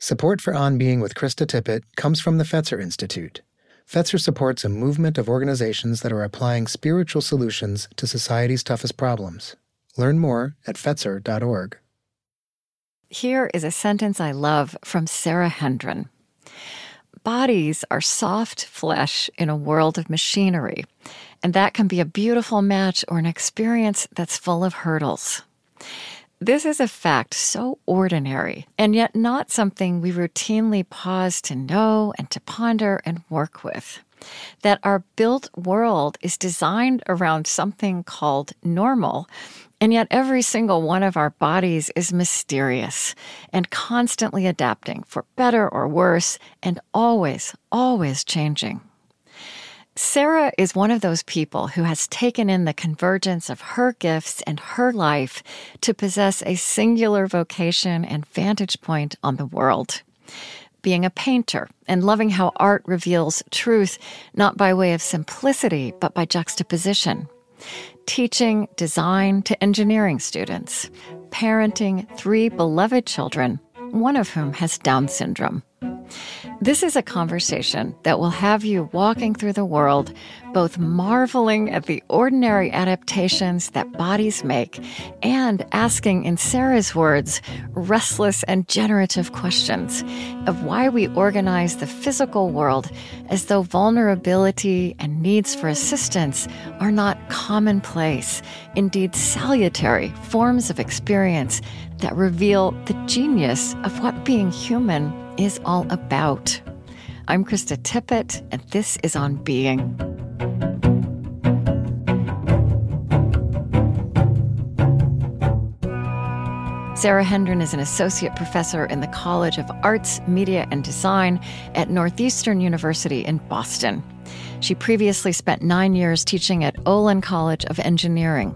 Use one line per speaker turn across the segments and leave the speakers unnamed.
Support for On Being with Krista Tippett comes from the Fetzer Institute. Fetzer supports a movement of organizations that are applying spiritual solutions to society's toughest problems. Learn more at Fetzer.org.
Here is a sentence I love from Sara Hendren. Bodies are soft flesh in a world of machinery, and that can be a beautiful match or an experience that's full of hurdles. This is a fact so ordinary, and yet not something we routinely pause to know and to ponder and work with. That our built world is designed around something called normal, and yet every single one of our bodies is mysterious and constantly adapting for better or worse, and always, always changing. Sara is one of those people who has taken in the convergence of her gifts and her life to possess a singular vocation and vantage point on the world. Being a painter and loving how art reveals truth, not by way of simplicity, but by juxtaposition. Teaching design to engineering students. Parenting three beloved children, one of whom has Down syndrome. This is a conversation that will have you walking through the world, both marveling at the ordinary adaptations that bodies make and asking, in Sara's words, restless and generative questions of why we organize the physical world as though vulnerability and needs for assistance are not commonplace, indeed salutary forms of experience that reveal the genius of what being human is all about. I'm Krista Tippett, and this is On Being. Sara Hendren is an associate professor in the College of Arts, Media, and Design at Northeastern University in Boston. She previously spent nine years teaching at Olin College of Engineering.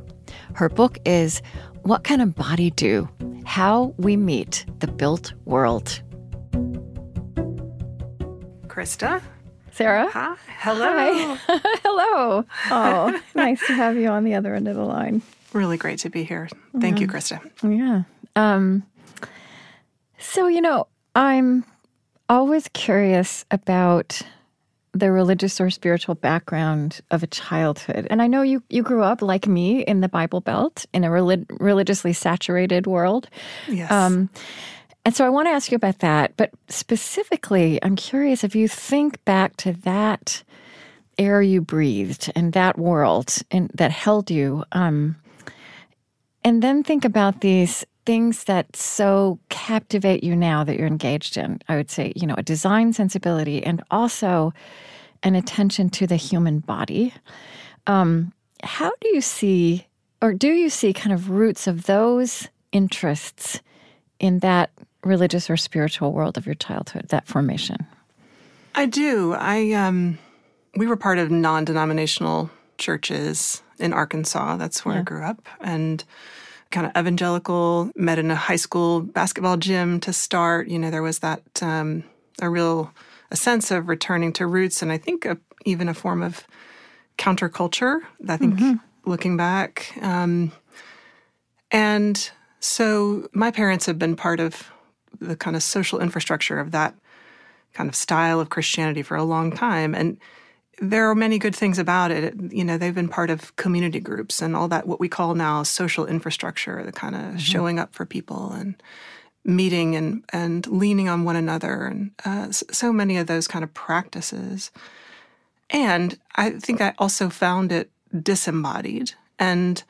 Her book is What Can a Body Do? How We Meet the Built World.
Krista.
Sara.
Hi. Hello.
Hi. Hello. Oh, nice to have you on the other end of the line.
Really great to be here. Thank you, Krista.
Yeah. Um, so, you know, I'm always curious about the religious or spiritual background of a childhood. And I know you, you grew up, like me, in the Bible Belt, in a relig- religiously saturated world.
Yes.
Um, and so I want to ask you about that. But specifically, I'm curious if you think back to that air you breathed and that world and that held you. Um, and then think about these things that so captivate you now that you're engaged in. I would say, you know, a design sensibility and also an attention to the human body. Um, how do you see, or do you see kind of roots of those interests in that religious or spiritual world of your childhood, that formation?
I do. I um we were part of non-denominational churches in Arkansas. That's where yeah. I grew up and kind of evangelical, met in a high school basketball gym to start. You know, there was that um a real a sense of returning to roots and I think a, even a form of counterculture. I think mm-hmm. looking back um and so my parents have been part of the kind of social infrastructure of that kind of style of Christianity for a long time. And there are many good things about it. You know, they've been part of community groups and all that, what we call now social infrastructure, the kind of mm-hmm. showing up for people and meeting and, and leaning on one another, and uh, so many of those kind of practices. And I think I also found it disembodied. And,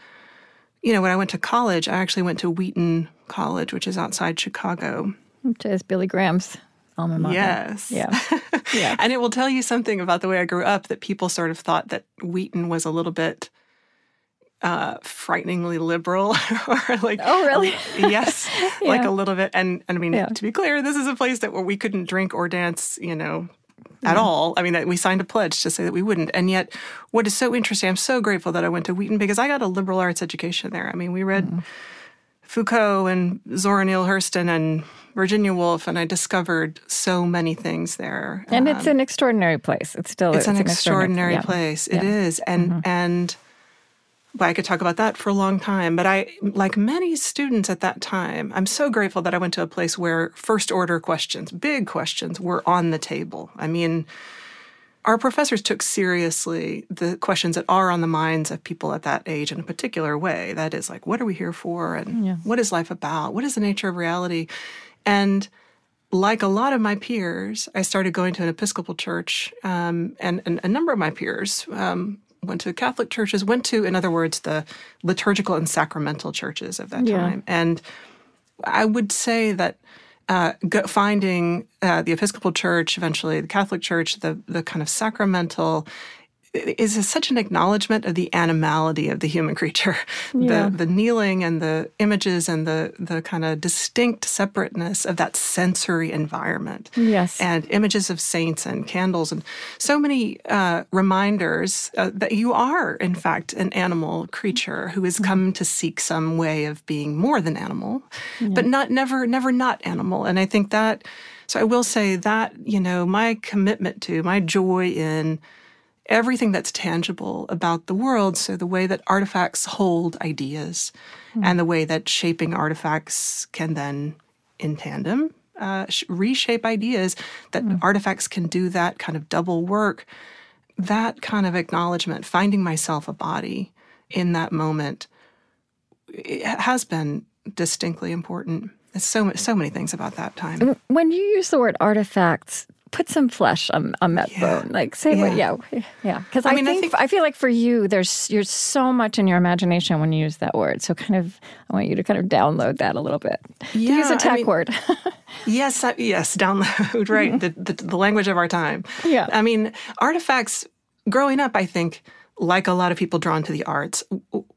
you know, when I went to college, I actually went to Wheaton College, which is outside Chicago.
Which is Billy Graham's alma mater.
Yes.
Yeah.
yeah. and it will tell you something about the way I grew up that people sort of thought that Wheaton was a little bit uh, frighteningly liberal or like
oh really
yes yeah. like a little bit and, and i mean yeah. to be clear this is a place that where we couldn't drink or dance you know at all. I mean, we signed a pledge to say that we wouldn't. And yet, what is so interesting, I'm so grateful that I went to Wheaton because I got a liberal arts education there. I mean, we read mm. Foucault and Zora Neale Hurston and Virginia Woolf, and I discovered so many things there.
And um, it's an extraordinary place. It's still
it's, it's an, an, extraordinary, extraordinary place. Yeah. It yeah. is, and mm-hmm. and but I could talk about that for a long time. But I, like many students at that time, I'm so grateful that I went to a place where first order questions, big questions, were on the table. I mean, our professors took seriously the questions that are on the minds of people at that age in a particular way. That is, like, what are we here for? And yeah. what is life about? What is the nature of reality? And like a lot of my peers, I started going to an Episcopal church, um, and, and, a number of my peers um, went to Catholic churches, went to, in other words, the liturgical and sacramental churches of that yeah. time. And I would say that uh, finding uh, the Episcopal Church, eventually the Catholic Church, the the kind of sacramental is such an acknowledgement of the animality of the human creature. Yeah. The the kneeling and the images and the the kind of distinct separateness of that sensory environment.
Yes.
And images of saints and candles and so many uh, reminders uh, that you are in fact an animal creature who has come to seek some way of being more than animal, yeah. but not never never not animal. And I think that so I will say that, you know, my commitment to, my joy in everything that's tangible about the world. So, the way that artifacts hold ideas mm. and the way that shaping artifacts can then, in tandem, uh, reshape ideas, that mm. artifacts can do that kind of double work. That kind of acknowledgement, finding myself a body in that moment, has been distinctly important. There's so so many things about that time.
When you use the word artifacts, put some flesh on, on that yeah. bone. Like say yeah. what yeah. Yeah. Because I, I, mean, think, I think I feel like for you there's you're so much in your imagination when you use that word. So kind of I want you to kind of download that a little bit. Yeah, use a tech I mean, word.
yes, yes, download, right. Mm-hmm. The, the the language of our time.
Yeah.
I mean, artifacts growing up, I think like a lot of people drawn to the arts,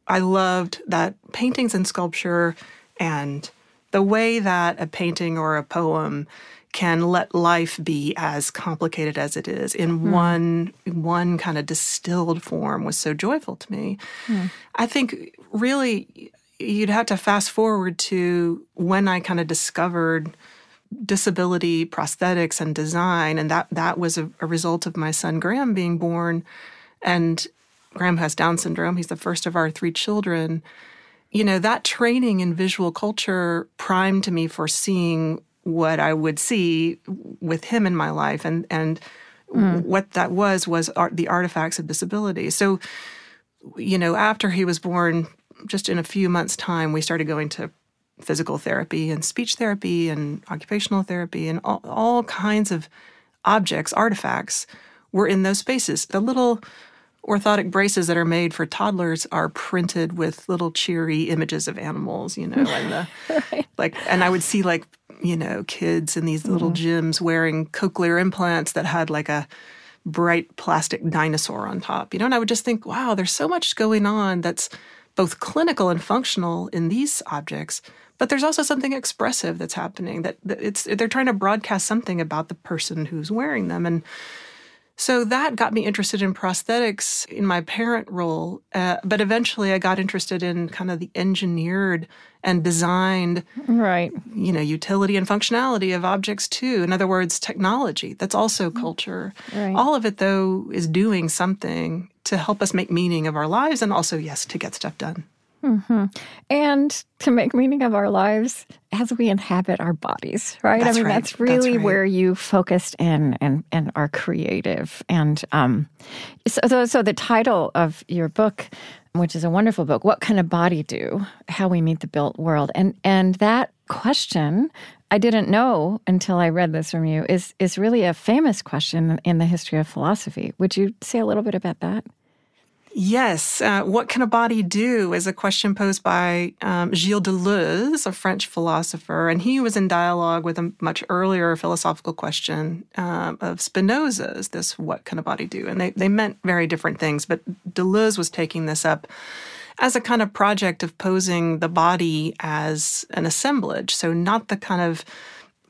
I loved that paintings and sculpture and the way that a painting or a poem can let life be as complicated as it is in mm. one one kind of distilled form was so joyful to me. Mm. I think really you'd have to fast forward to when I kind of discovered disability prosthetics and design and that that was a, a result of my son Graham being born and Graham has down syndrome he's the first of our three children you know that training in visual culture primed me for seeing what I would see with him in my life, and and mm. what that was was art, the artifacts of disability. So, you know, after he was born, just in a few months' time, we started going to physical therapy and speech therapy and occupational therapy and all, all kinds of objects, artifacts were in those spaces. The little orthotic braces that are made for toddlers are printed with little cheery images of animals, you know, and the right. like and I would see like you know, kids in these little mm-hmm. gyms wearing cochlear implants that had like a bright plastic dinosaur on top. You know, and I would just think, wow, there's so much going on that's both clinical and functional in these objects, but there's also something expressive that's happening that, that it's they're trying to broadcast something about the person who's wearing them and so that got me interested in prosthetics in my parent role. Uh, but eventually I got interested in kind of the engineered and designed,
right?
You know, utility and functionality of objects too. In other words, technology. That's also mm-hmm. culture. Right. All of it, though, is doing something to help us make meaning of our lives and also, yes, to get stuff done.
Mm-hmm. And to make meaning of our lives as we inhabit our bodies, right?
That's
I mean,
right.
that's really
that's right.
where you focused in and, and are creative. And um, so, so the title of your book, which is a wonderful book, "What Can a Body Do? How We Meet the Built World," and and that question I didn't know until I read this from you is is really a famous question in the history of philosophy. Would you say a little bit about that?
Yes. Uh, what can a body do is a question posed by um, Gilles Deleuze, a French philosopher. And he was in dialogue with a much earlier philosophical question um, of Spinoza's, this what can a body do? And they, they meant very different things. But Deleuze was taking this up as a kind of project of posing the body as an assemblage. So, not the kind of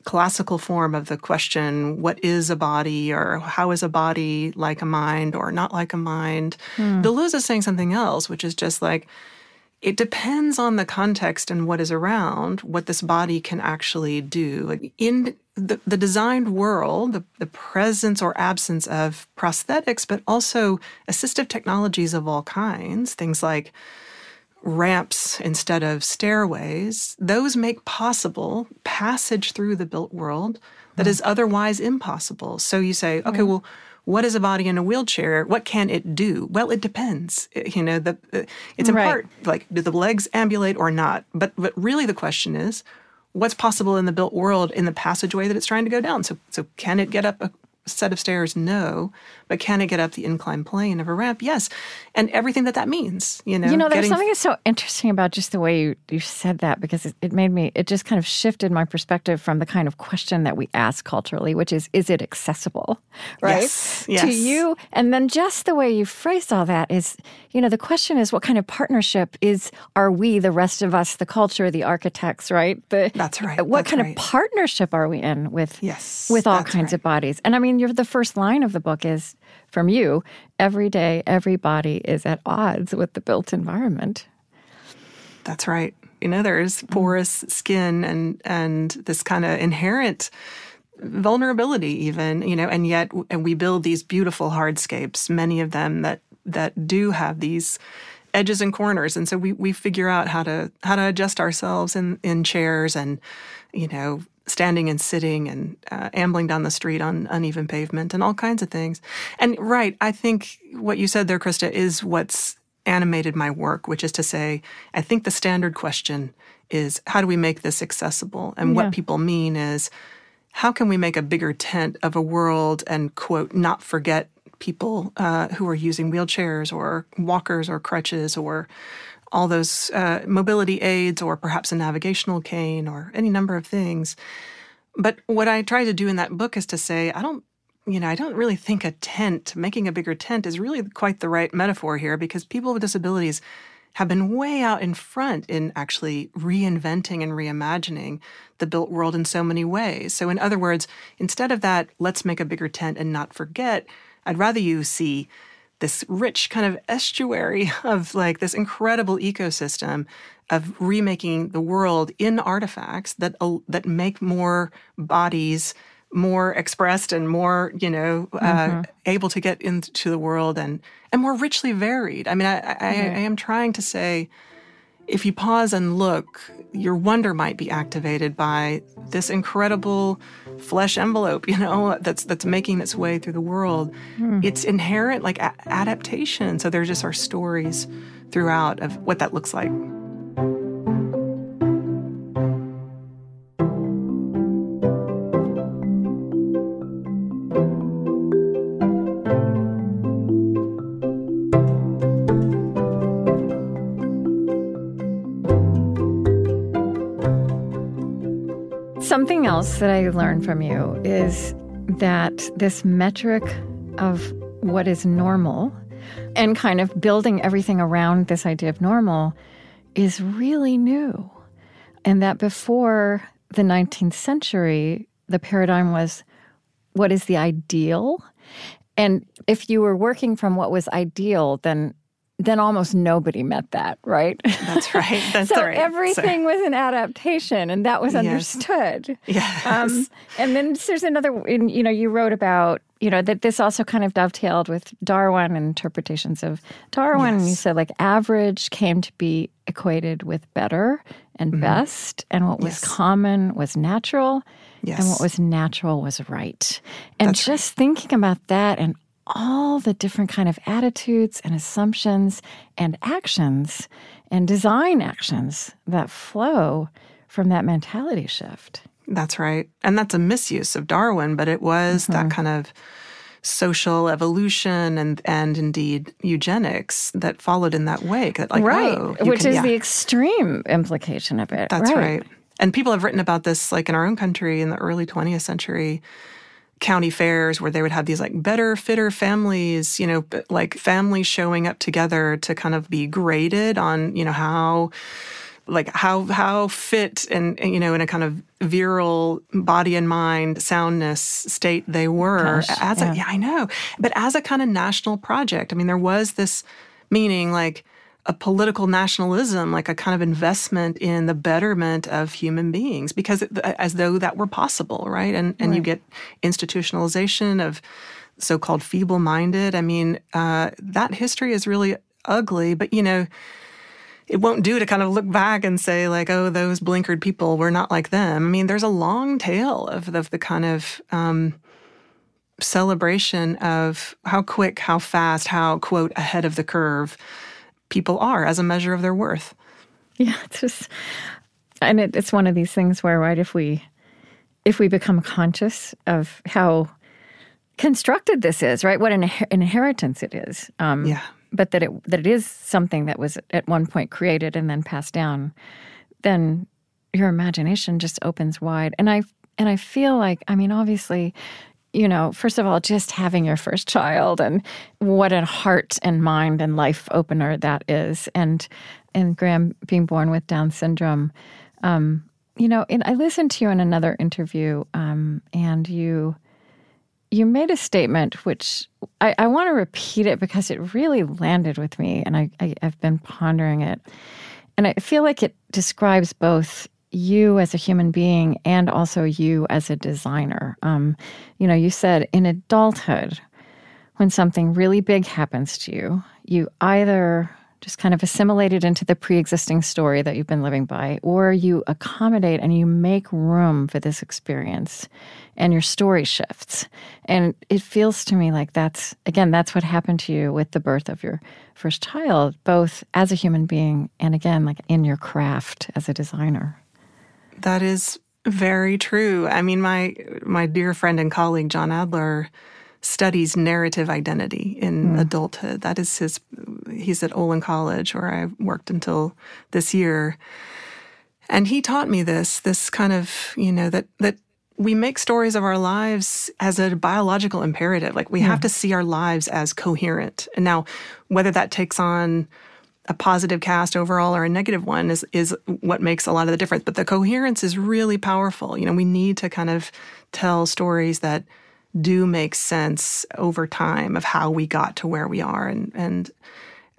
classical form of the question, what is a body or how is a body like a mind or not like a mind? Hmm. Deleuze is saying something else, which is just like, it depends on the context and what is around what this body can actually do. In the, the designed world, the, the presence or absence of prosthetics, but also assistive technologies of all kinds, things like ramps instead of stairways, those make possible passage through the built world that mm. is otherwise impossible. So you say, okay, mm. well, what is a body in a wheelchair? What can it do? Well, it depends. You know, the, it's in right. part like do the legs ambulate or not? But but really the question is, what's possible in the built world in the passageway that it's trying to go down? So so can it get up a set of stairs? No. But can it get up the inclined plane of a ramp? Yes. And everything that that means, you know.
You know, there's getting... something that's so interesting about just the way you, you said that because it, it made me, it just kind of shifted my perspective from the kind of question that we ask culturally, which is, is it accessible? Right?
Yes. yes.
To you. And then just the way you phrased all that is, you know, the question is what kind of partnership is, are we, the rest of us, the culture, the architects, right? The,
that's right.
What
that's
kind
right.
of partnership are we in with,
yes,
with all kinds right. of bodies? And I mean, you're the first line of the book is from you every day, every body is at odds with the built environment.
That's right. You know, there's mm. porous skin and and this kind of inherent vulnerability even you know and yet and we build these beautiful hardscapes many of them that that do have these edges and corners and so we we figure out how to how to adjust ourselves in in chairs and you know standing and sitting and uh, ambling down the street on uneven pavement and all kinds of things. And right, I think what you said there, Krista, is what's animated my work, which is to say, I think the standard question is how do we make this accessible? And yeah. what people mean is how can we make a bigger tent of a world and, quote, not forget people uh, who are using wheelchairs or walkers or crutches or all those uh, mobility aids or perhaps a navigational cane or any number of things. But what I try to do in that book is to say, I don't, you know, I don't really think a tent, making a bigger tent is really quite the right metaphor here because people with disabilities have been way out in front in actually reinventing and reimagining the built world in so many ways. So, in other words, instead of that, let's make a bigger tent and not forget, I'd rather you see this rich kind of estuary of like this incredible ecosystem of remaking the world in artifacts that uh, that make more bodies more expressed and more you know uh, mm-hmm. able to get into the world and and more richly varied i mean i, I, mm-hmm. I am trying to say if you pause and look, your wonder might be activated by this incredible flesh envelope, you know, that's that's making its way through the world. Mm. It's inherent like a- adaptation. So there just are stories throughout of what that looks like.
Else that I learned from you is that this metric of what is normal and kind of building everything around this idea of normal is really new. And that before the 19th century, the paradigm was what is the ideal? And if you were working from what was ideal, then then almost nobody met that, right?
That's right. That's
so
right.
everything so. was an adaptation, and that was understood.
Yes. Um,
and then there's another. You know, you wrote about you know that this also kind of dovetailed with Darwin and interpretations of Darwin. Yes. And you said like average came to be equated with better and mm-hmm. best, and what was yes. common was natural. Yes. And what was natural was right. And That's just right. thinking about that and all the different kind of attitudes and assumptions and actions and design actions that flow from that mentality shift.
That's right. And that's a misuse of Darwin, but it was mm-hmm. that kind of social evolution and and indeed eugenics that followed in that wake. That like,
right,
oh,
which
can,
is
yeah.
the extreme implication of it.
That's
right.
right. And people have written about this, like in our own country in the early 20th century county fairs where they would have these like better, fitter families, you know, like families showing up together to kind of be graded on, you know, how like how how fit and you know in a kind of virile body and mind soundness state they were
Gosh,
as
yeah.
a yeah I know but as a kind of national project I mean there was this meaning like a political nationalism, like a kind of investment in the betterment of human beings, because it, as though that were possible, right? And and right. you get institutionalization of so-called feeble-minded. I mean, uh, that history is really ugly, but you know. It won't do to kind of look back and say like, oh, those blinkered people were not like them. I mean, there's a long tail of, of the kind of um, celebration of how quick, how fast, how quote ahead of the curve people are as a measure of their worth.
Yeah, it's just, and it, it's one of these things where, right, if we if we become conscious of how constructed this is, right, what an, an inheritance it is,
um, yeah,
but that it that it is something that was at one point created and then passed down, then your imagination just opens wide. And I and I feel like, I mean, obviously, you know, first of all, just having your first child and what a heart and mind and life opener that is. And and Graham being born with Down syndrome, um, you know, and I listened to you in another interview, um, and you you made a statement which I, I want to repeat it because it really landed with me, and I, I I've been pondering it, and I feel like it describes both you as a human being and also you as a designer. Um, you know, you said in adulthood, when something really big happens to you, you either just kind of assimilate it into the pre existing story that you've been living by, or you accommodate and you make room for this experience and your story shifts. And it feels to me like that's, again, that's what happened to you with the birth of your first child, both as a human being and again, like in your craft as a designer.
That is very true. I mean, my my dear friend and colleague John Adler studies narrative identity in mm. adulthood. That is his. He's at Olin College, where I worked until this year, and he taught me this. This kind of you know that that we make stories of our lives as a biological imperative. Like we yeah. have to see our lives as coherent. And now, whether that takes on a positive cast overall or a negative one is is what makes a lot of the difference. But the coherence is really powerful. You know, we need to kind of tell stories that do make sense over time of how we got to where we are and and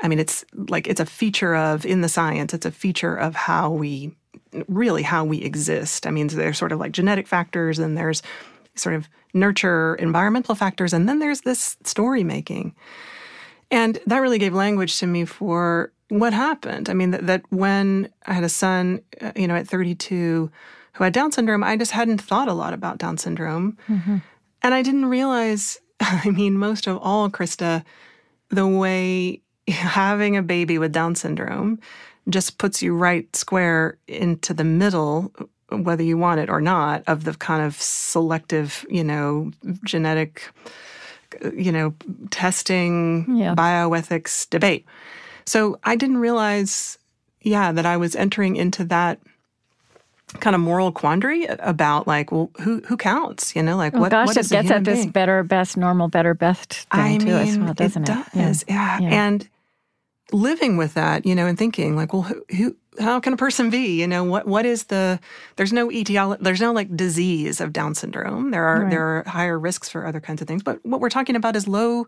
I mean it's like it's a feature of in the science, it's a feature of how we really how we exist. I mean, there's sort of like genetic factors and there's sort of nurture environmental factors and then there's this story making. And that really gave language to me for what happened. I mean, that, that when I had a son, uh, you know, at 32 who had Down syndrome, I just hadn't thought a lot about Down syndrome. Mm-hmm. And I didn't realize, I mean, most of all, Krista, the way having a baby with Down syndrome just puts you right square into the middle, whether you want it or not, of the kind of selective, you know, genetic, you know, testing, yeah. bioethics debate. So I didn't realize, yeah, that I was entering into that kind of moral quandary about like, well, who who counts? You know, like
oh,
what?
Gosh,
what
it gets at this
being?
better, best, normal, better, best thing
I
too,
mean,
as well, doesn't
it?
it?
Does, yeah. yeah. And living with that, you know, and thinking like, well, who, who how can a person be? You know, what what is the? There's no etiology. There's no like disease of Down syndrome. There are right. there are higher risks for other kinds of things, but what we're talking about is low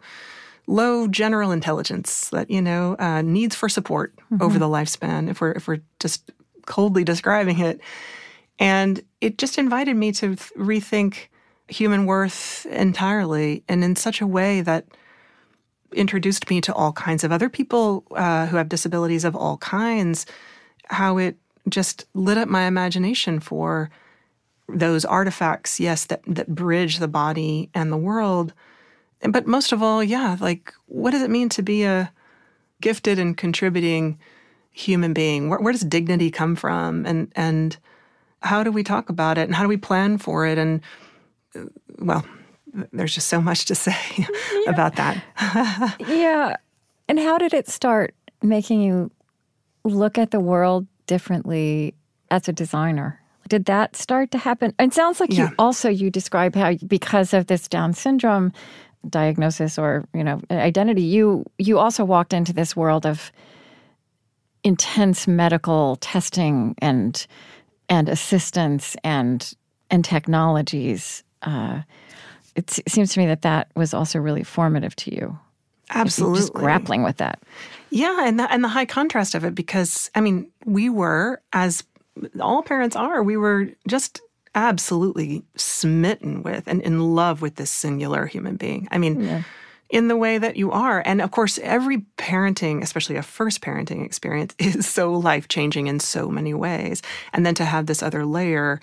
low general intelligence that you know uh, needs for support mm-hmm. over the lifespan if we're if we're just coldly describing it and it just invited me to rethink human worth entirely and in such a way that introduced me to all kinds of other people uh, who have disabilities of all kinds how it just lit up my imagination for those artifacts yes that that bridge the body and the world but most of all, yeah, like what does it mean to be a gifted and contributing human being? Where, where does dignity come from? And and how do we talk about it? And how do we plan for it? And uh, well, there's just so much to say yeah. about that.
yeah. And how did it start making you look at the world differently as a designer? Did that start to happen? It sounds like yeah. you also you describe how because of this Down syndrome, diagnosis or you know identity you you also walked into this world of intense medical testing and and assistance and and technologies uh, it, seems to me that that was also really formative to you
Absolutely.
Just grappling with that.
Yeah, and the, and the high contrast of it because I mean, we were as all parents are, we were just absolutely smitten with and in love with this singular human being. I mean, yeah. in the way that you are. And of course, every parenting, especially a first parenting experience, is so life changing in so many ways. And then to have this other layer,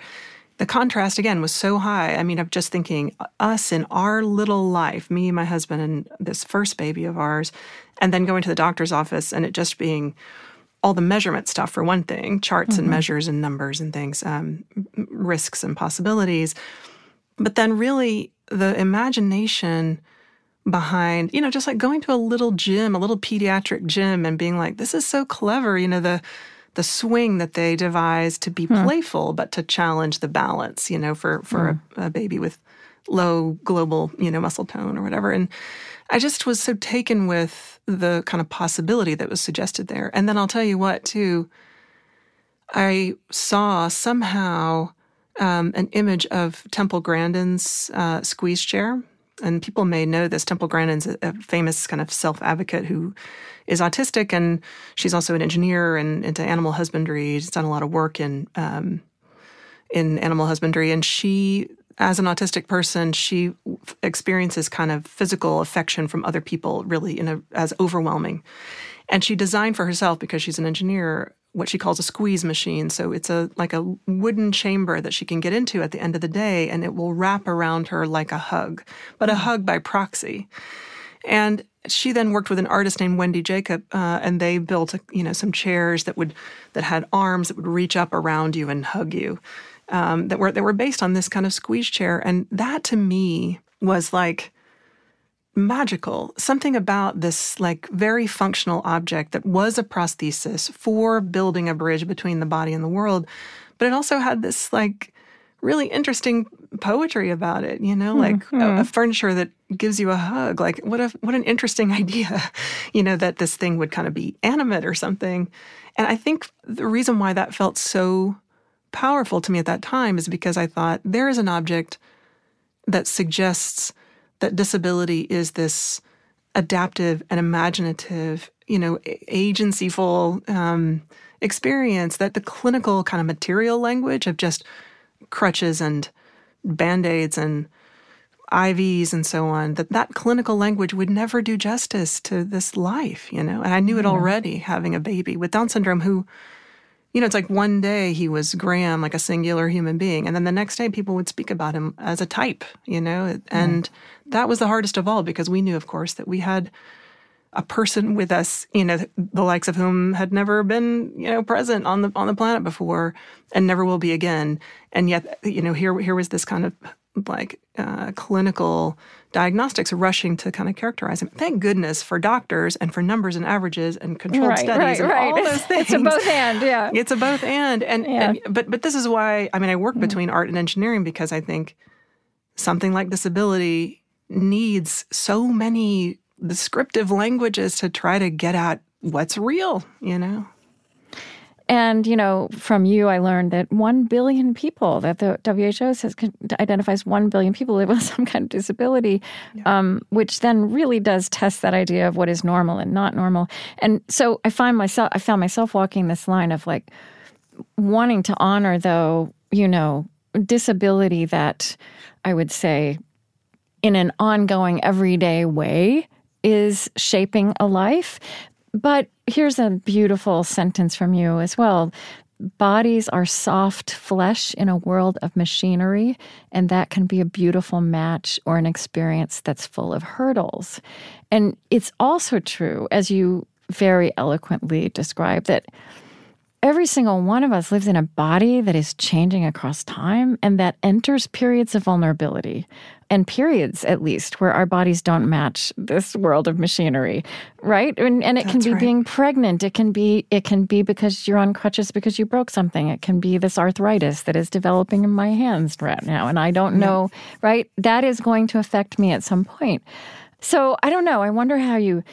the contrast again was so high. I mean, I'm just thinking us in our little life, me, my husband, and this first baby of ours, and then going to the doctor's office and it just being all the measurement stuff for one thing charts mm-hmm. and measures and numbers and things um, risks and possibilities but then really the imagination behind you know just like going to a little gym a little pediatric gym and being like this is so clever you know the the swing that they devised to be hmm. playful but to challenge the balance you know for for hmm. a, a baby with low global you know muscle tone or whatever and I just was so taken with the kind of possibility that was suggested there. And then I'll tell you what, too, I saw somehow um, an image of Temple Grandin's uh, squeeze chair. And people may know this. Temple Grandin's a, a famous kind of self advocate who is autistic, and she's also an engineer and into animal husbandry. She's done a lot of work in um, in animal husbandry, and she as an autistic person, she experiences kind of physical affection from other people really in a, as overwhelming. And she designed for herself because she's an engineer what she calls a squeeze machine. So it's a like a wooden chamber that she can get into at the end of the day and it will wrap around her like a hug, but a mm. hug by proxy. And she then worked with an artist named Wendy Jacob, uh, and they built, a, you know, some chairs that would that had arms that would reach up around you and hug you um, that were that were based on this kind of squeeze chair, and that to me was like magical. Something about this like very functional object that was a prosthesis for building a bridge between the body and the world, but it also had this like really interesting poetry about it you know like mm-hmm. a, a, furniture that gives you a hug like what a what an interesting idea you know that this thing would kind of be animate or something and i think the reason why that felt so powerful to me at that time is because I thought there is an object that suggests that disability is this adaptive and imaginative, you know, agencyful um, experience that the clinical kind of material language of just crutches and band-aids and IVs and so on, that that clinical language would never do justice to this life, you know. And I knew it already having a baby with Down syndrome who you know, it's like one day he was Graham, like a singular human being, and then the next day people would speak about him as a type, you know, and mm. that was the hardest of all because we knew, of course, that we had a person with us, you know, the likes of whom had never been, you know, present on the on the planet before and never will be again. And yet, you know, here here was this kind of like uh, clinical diagnostics rushing to kind of characterize them. Thank goodness for doctors and for numbers and averages and controlled
right,
studies
right, and
right. all those things.
It's a both and, yeah.
It's a both and, and, yeah. and but but this is why I mean I work mm. between art and engineering because I think something like disability needs so many descriptive languages to try to get at what's real, you know.
And, you know, from you, I learned that 1 billion people, that the WHO says identifies 1 billion people live with some kind of disability, yeah. um, which then really does test that idea of what is normal and not normal. And so I find myself, I found myself walking this line of like wanting to honor, though, you know, disability that I would say in an ongoing, everyday way is shaping a life, but here's a beautiful sentence from you as well. Bodies are soft flesh in a world of machinery, and that can be a beautiful match or an experience that's full of hurdles. And it's also true, as you very eloquently describe, that every single one of us lives in a body that is changing across time and that enters periods of vulnerability and periods at least where our bodies don't match this world of machinery right? And, and it That's can be right. being pregnant. It can be it can be because you're on crutches because you broke something. It can be this arthritis that is developing in my hands right now and i don't know yeah. right? That is going to affect me at some point. So i don't know. I wonder how you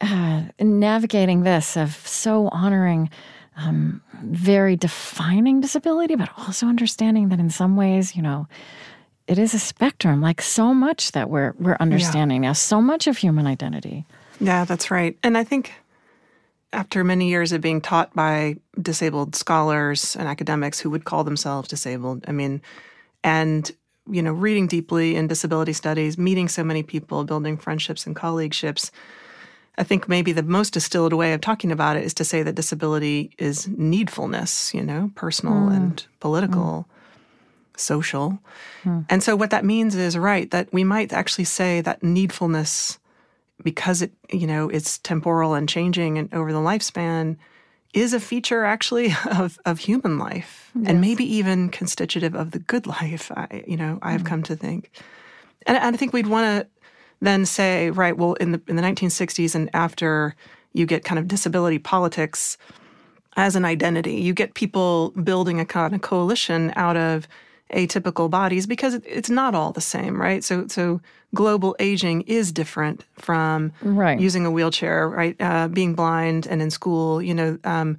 uh, navigating this of so honoring um, very defining disability, but also understanding that in some ways, you know, it is a spectrum, like so much that we're we're understanding yeah. now, so much of human identity.
Yeah, that's right. And I think after many years of being taught by disabled scholars and academics who would call themselves disabled, I mean, and you know, reading deeply in disability studies, meeting so many people, building friendships and colleagueships, I think maybe the most distilled way of talking about it is to say that disability is needfulness, you know, personal mm. and political, mm. social. Mm. And so what that means is, right, that we might actually say that needfulness because it you know it's temporal and changing and over the lifespan is a feature actually of, of human life yes. and maybe even constitutive of the good life I, you know i've mm. come to think and, and i think we'd want to then say right well in the in the 1960s and after you get kind of disability politics as an identity you get people building a kind of coalition out of atypical bodies because it's not all the same, right? So, so global aging is different from
right.
using a wheelchair, right? Uh, being blind and in school, you know, um,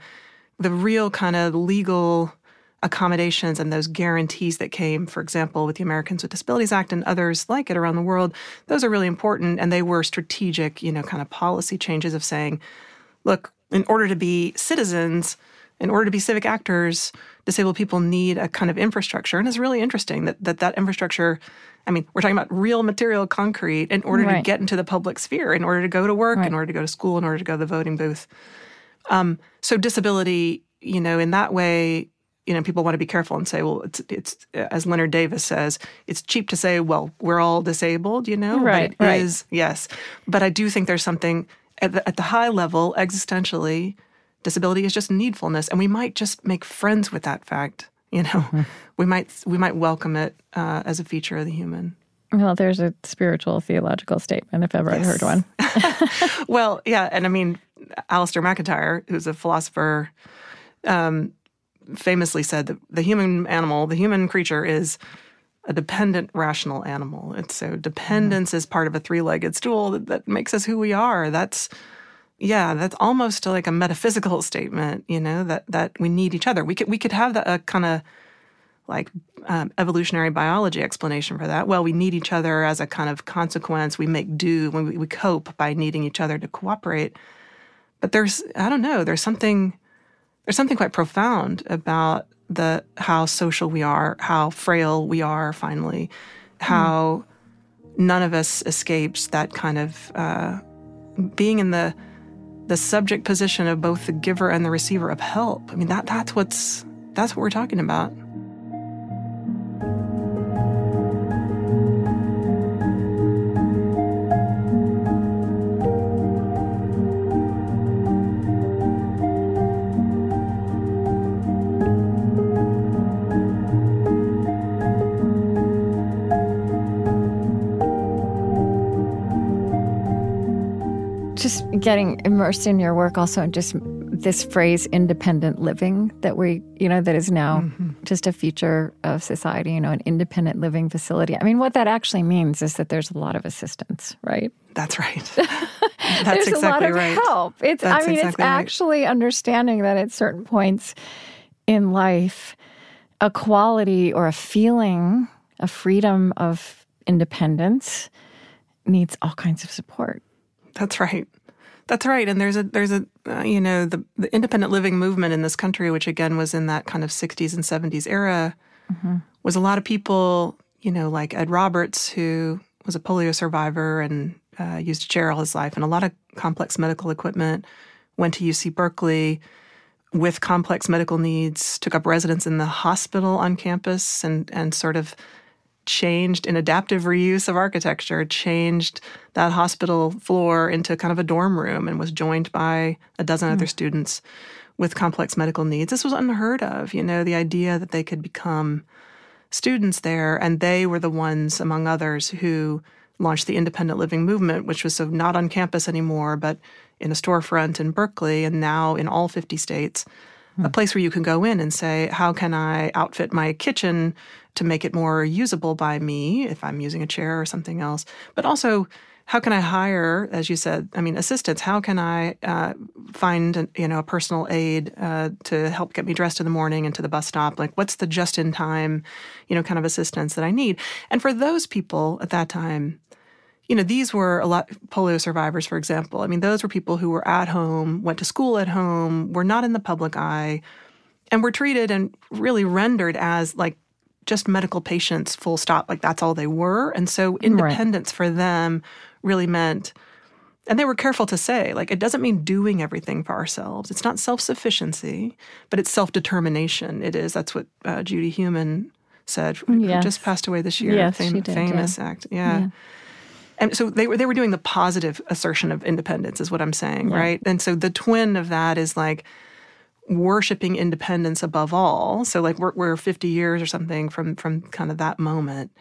the real kind of legal accommodations and those guarantees that came, for example, with the Americans with Disabilities Act and others like it around the world, those are really important. And they were strategic, you know, kind of policy changes of saying, look, in order to be citizens, in order to be civic actors, disabled people need a kind of infrastructure. And it's really interesting that that, that infrastructure, I mean, we're talking about real material concrete in order right. to get into the public sphere, in order to go to work, right. in order to go to school, in order to go to the voting booth. Um, so disability, you know, in that way, you know, people want to be careful and say, well, it's it's as Lennard Davis says, it's cheap to say, well, we're all disabled, you know,
right?
But
it right.
is yes. But I do think there's something at the, at the high level, existentially, disability is just needfulness and we might just make friends with that fact you know mm-hmm. we might we might welcome it uh, as a feature of the human
well there's a spiritual theological statement if ever yes. i've heard
one well yeah and i mean Alasdair MacIntyre, who's a philosopher um, famously said that the human animal the human creature is a dependent rational animal and so dependence mm. is part of a three-legged stool that, that makes us who we are that's yeah, that's almost like a metaphysical statement, you know, that that we need each other. We could we could have that a kind of like um, evolutionary biology explanation for that. Well, we need each other as a kind of consequence. We make do when we, we cope by needing each other to cooperate. But there's I don't know. There's something there's something quite profound about the how social we are, how frail we are. Finally, how mm. none of us escapes that kind of uh, being in the the subject position of both the giver and the receiver of help. I mean, that, that's what's that's what we're talking about.
Getting immersed in your work also and just this phrase independent living that we you know that is now mm-hmm. just a feature of society you know an independent living facility. I mean what that actually means is that there's a lot of assistance right?
That's right.
That's
there's
exactly
a lot of
right. help. It's
that's
i mean
exactly
it's actually
right.
understanding that at certain points in life a quality or a feeling a freedom of independence needs all kinds of support.
That's right that's right, and there's a there's a uh, you know the the independent living movement in this country, which again was in that kind of 60s and 70s era, mm-hmm. was a lot of people, you know, like Ed Roberts, who was a polio survivor and uh, used a chair all his life, and a lot of complex medical equipment. Went to UC Berkeley with complex medical needs, took up residence in the hospital on campus, and and sort of changed in adaptive reuse of architecture, changed that hospital floor into kind of a dorm room and was joined by a dozen mm. other students with complex medical needs. This was unheard of, you know, the idea that they could become students there. And they were the ones, among others, who launched the independent living movement, which was so not on campus anymore, but in a storefront in Berkeley and now in all 50 states a hmm. place where you can go in and say, how can I outfit my kitchen to make it more usable by me if I'm using a chair or something else? But also, how can I hire, as you said, I mean, assistants? How can I uh, find, you know, a personal aide uh, to help get me dressed in the morning and to the bus stop? Like, what's the just-in-time, you know, kind of assistance that I need? And for those people at that time, you know, these were a lot polio survivors, for example. I mean, those were people who were at home, went to school at home, were not in the public eye, and were treated and really rendered as like just medical patients, full stop. Like that's all they were. And so independence right. for them really meant and they were careful to say, like, it doesn't mean doing everything for ourselves. It's not self sufficiency, but it's self determination. It is. That's what uh, Judy Heumann said, yes. who just passed away this year.
Yes,
Fam-
she did,
famous
yeah.
act. Yeah. yeah. And so they were they were doing the positive assertion of independence, is what I'm saying, yeah. right? And so the twin of that is like worshiping independence above all. So like we're we're 50 years or something from from kind of that moment,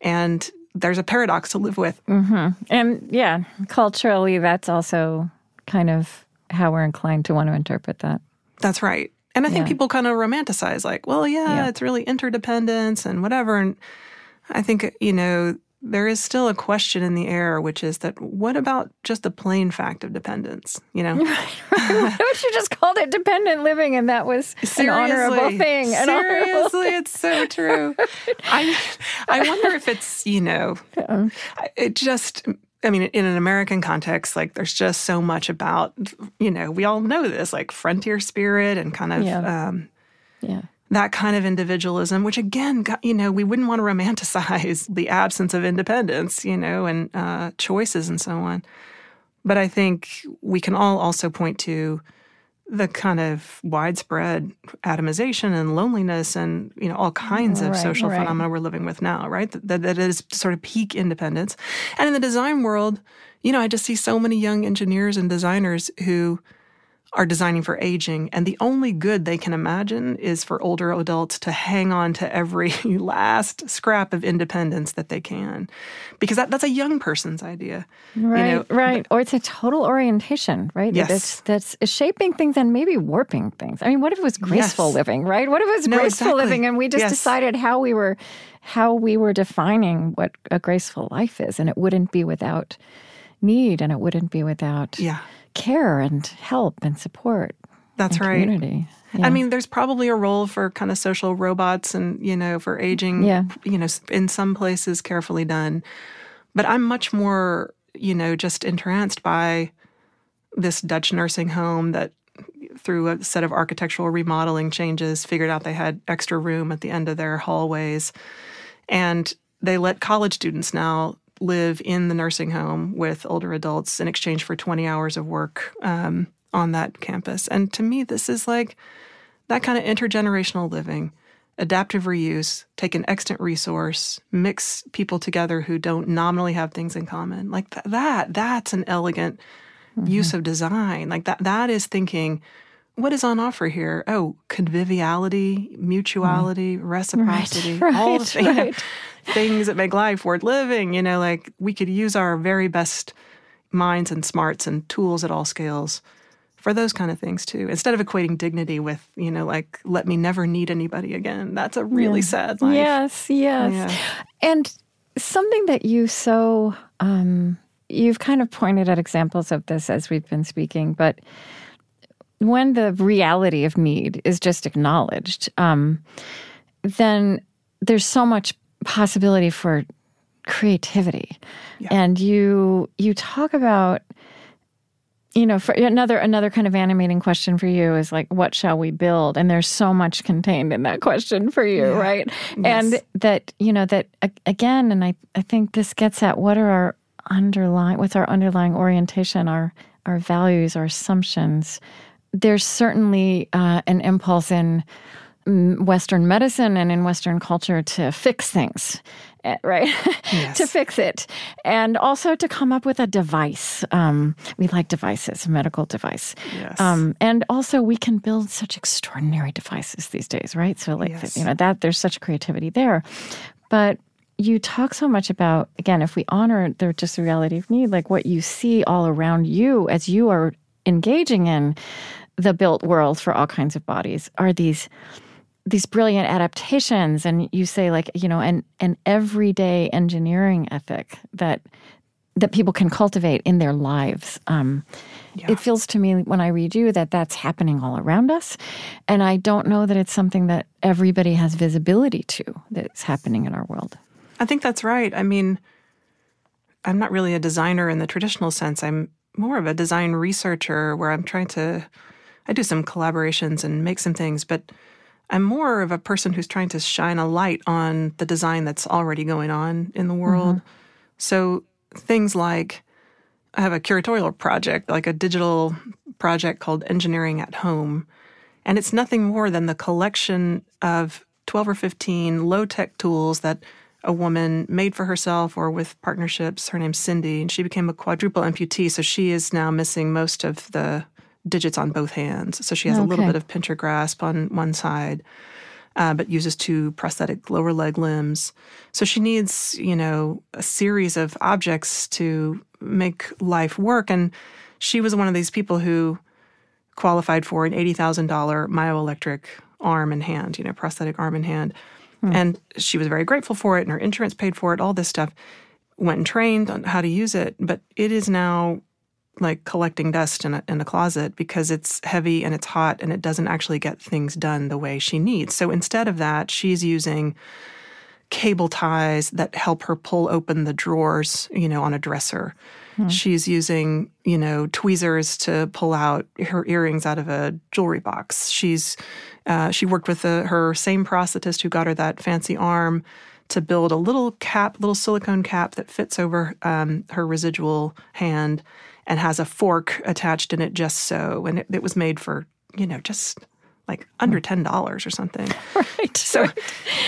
and there's a paradox to live with.
Mm-hmm. And yeah, culturally, that's also kind of how we're inclined to want to interpret that.
That's right. And I think yeah. people kind of romanticize, like, well, yeah, yeah, it's really interdependence and whatever. And I think, you know, there is still a question in the air, which is that what about just the plain fact of dependence? You know,
what you just called it dependent living, and that was
seriously,
an honorable thing?
seriously, it's so true. I I wonder if it's you know, yeah. it just. I mean, in an American context, like there's just so much about, you know, we all know this, like frontier spirit and kind of,
yeah.
Um,
yeah
that kind of individualism, which again, you know, we wouldn't want to romanticize the absence of independence, you know, and uh, choices and so on. But I think we can all also point to the kind of widespread atomization and loneliness and you know all kinds of
right,
social
right.
phenomena we're living with now right that, that is sort of peak independence and in the design world you know i just see so many young engineers and designers who are designing for aging, and the only good they can imagine is for older adults to hang on to every last scrap of independence that they can, because that, that's a young person's idea,
right?
You know?
Right, or it's a total orientation, right?
Yes,
that's, that's shaping things and maybe warping things. I mean, what if it was graceful
yes.
living, right? What if it was
no,
graceful
exactly.
living, and we just
yes.
decided how we were how we were defining what a graceful life is, and it wouldn't be without need, and it wouldn't be without
yeah
care and help and support.
That's
and
right.
Community. Yeah.
I mean, there's probably a role for kind of social robots and, you know, for aging,
yeah.
you know, in some places carefully done. But I'm much more, you know, just entranced by this Dutch nursing home that through a set of architectural remodeling changes figured out they had extra room at the end of their hallways. And they let college students now live in the nursing home with older adults in exchange for 20 hours of work um, on that campus. And to me, this is like that kind of intergenerational living, adaptive reuse, take an extant resource, mix people together who don't nominally have things in common. Like th- that, that's an elegant mm-hmm. use of design. Like that, that is thinking, what is on offer here? Oh, conviviality, mutuality, mm. reciprocity,
right,
all
right,
the things,
right.
Things that make life worth living. You know, like we could use our very best minds and smarts and tools at all scales for those kind of things too. Instead of equating dignity with, you know, like let me never need anybody again. That's a really sad life.
Yes, yes.
Yeah.
And something that you so um, you've kind of pointed at examples of this as we've been speaking, but when the reality of need is just acknowledged, um, then there's so much possibility for creativity.
Yeah.
And you you talk about you know, for another another kind of animating question for you is like, what shall we build? And there's so much contained in that question for you,
Yeah.
right?
Yes.
And that you know that again, and I I think this gets at what are our underlying what's our underlying orientation, our our values, our assumptions. There's certainly uh, an impulse in Western medicine and in Western culture to fix things, eh, right?
Yes.
to fix it, and also to come up with a device. Um, we like devices, a medical device.
Yes.
Um, and also, we can build such extraordinary devices these days, right? So, like,
Yes.
you know, that there's such creativity there. But you talk so much about, again, if we honor the just the reality of need, like what you see all around you as you are engaging in the built world for all kinds of bodies are these these brilliant adaptations and you say like you know an an everyday engineering ethic that that people can cultivate in their lives um,
Yeah.
it feels to me when i read you that that's happening all around us and i don't know that it's something that everybody has visibility to that's happening in our world
I think that's right. I mean, I'm not really a designer in the traditional sense. I'm more of a design researcher where I'm trying to, I do some collaborations and make some things, but I'm more of a person who's trying to shine a light on the design that's already going on in the world. Mm-hmm. So things like I have a curatorial project, like a digital project called Engineering at Home. And it's nothing more than the collection of 12 or 15 low tech tools that a woman made for herself or with partnerships. Her name's Cindy, and she became a quadruple amputee. So she is now missing most of the digits on both hands. So she has okay. a little bit of pincher grasp on one side, uh, but uses two prosthetic lower leg limbs. So she needs, you know, a series of objects to make life work. And she was one of these people who qualified for an $80,000 myoelectric arm and hand, you know, prosthetic arm and hand. Mm. And she was very grateful for it, and her insurance paid for it, all this stuff. Went and trained on how to use it, but it is now like collecting dust in a, in a closet because it's heavy and it's hot and it doesn't actually get things done the way she needs. So instead of that, she's using cable ties that help her pull open the drawers, you know, on a dresser. Hmm. She's using, you know, tweezers to pull out her earrings out of a jewelry box. She's uh, she worked with the, her same prosthetist who got her that fancy arm to build a little cap, little silicone cap that fits over um, her residual hand and has a fork attached in it just so. And it, it was made for, you know, just like under hmm. ten dollars or something.
Right.
So,
right.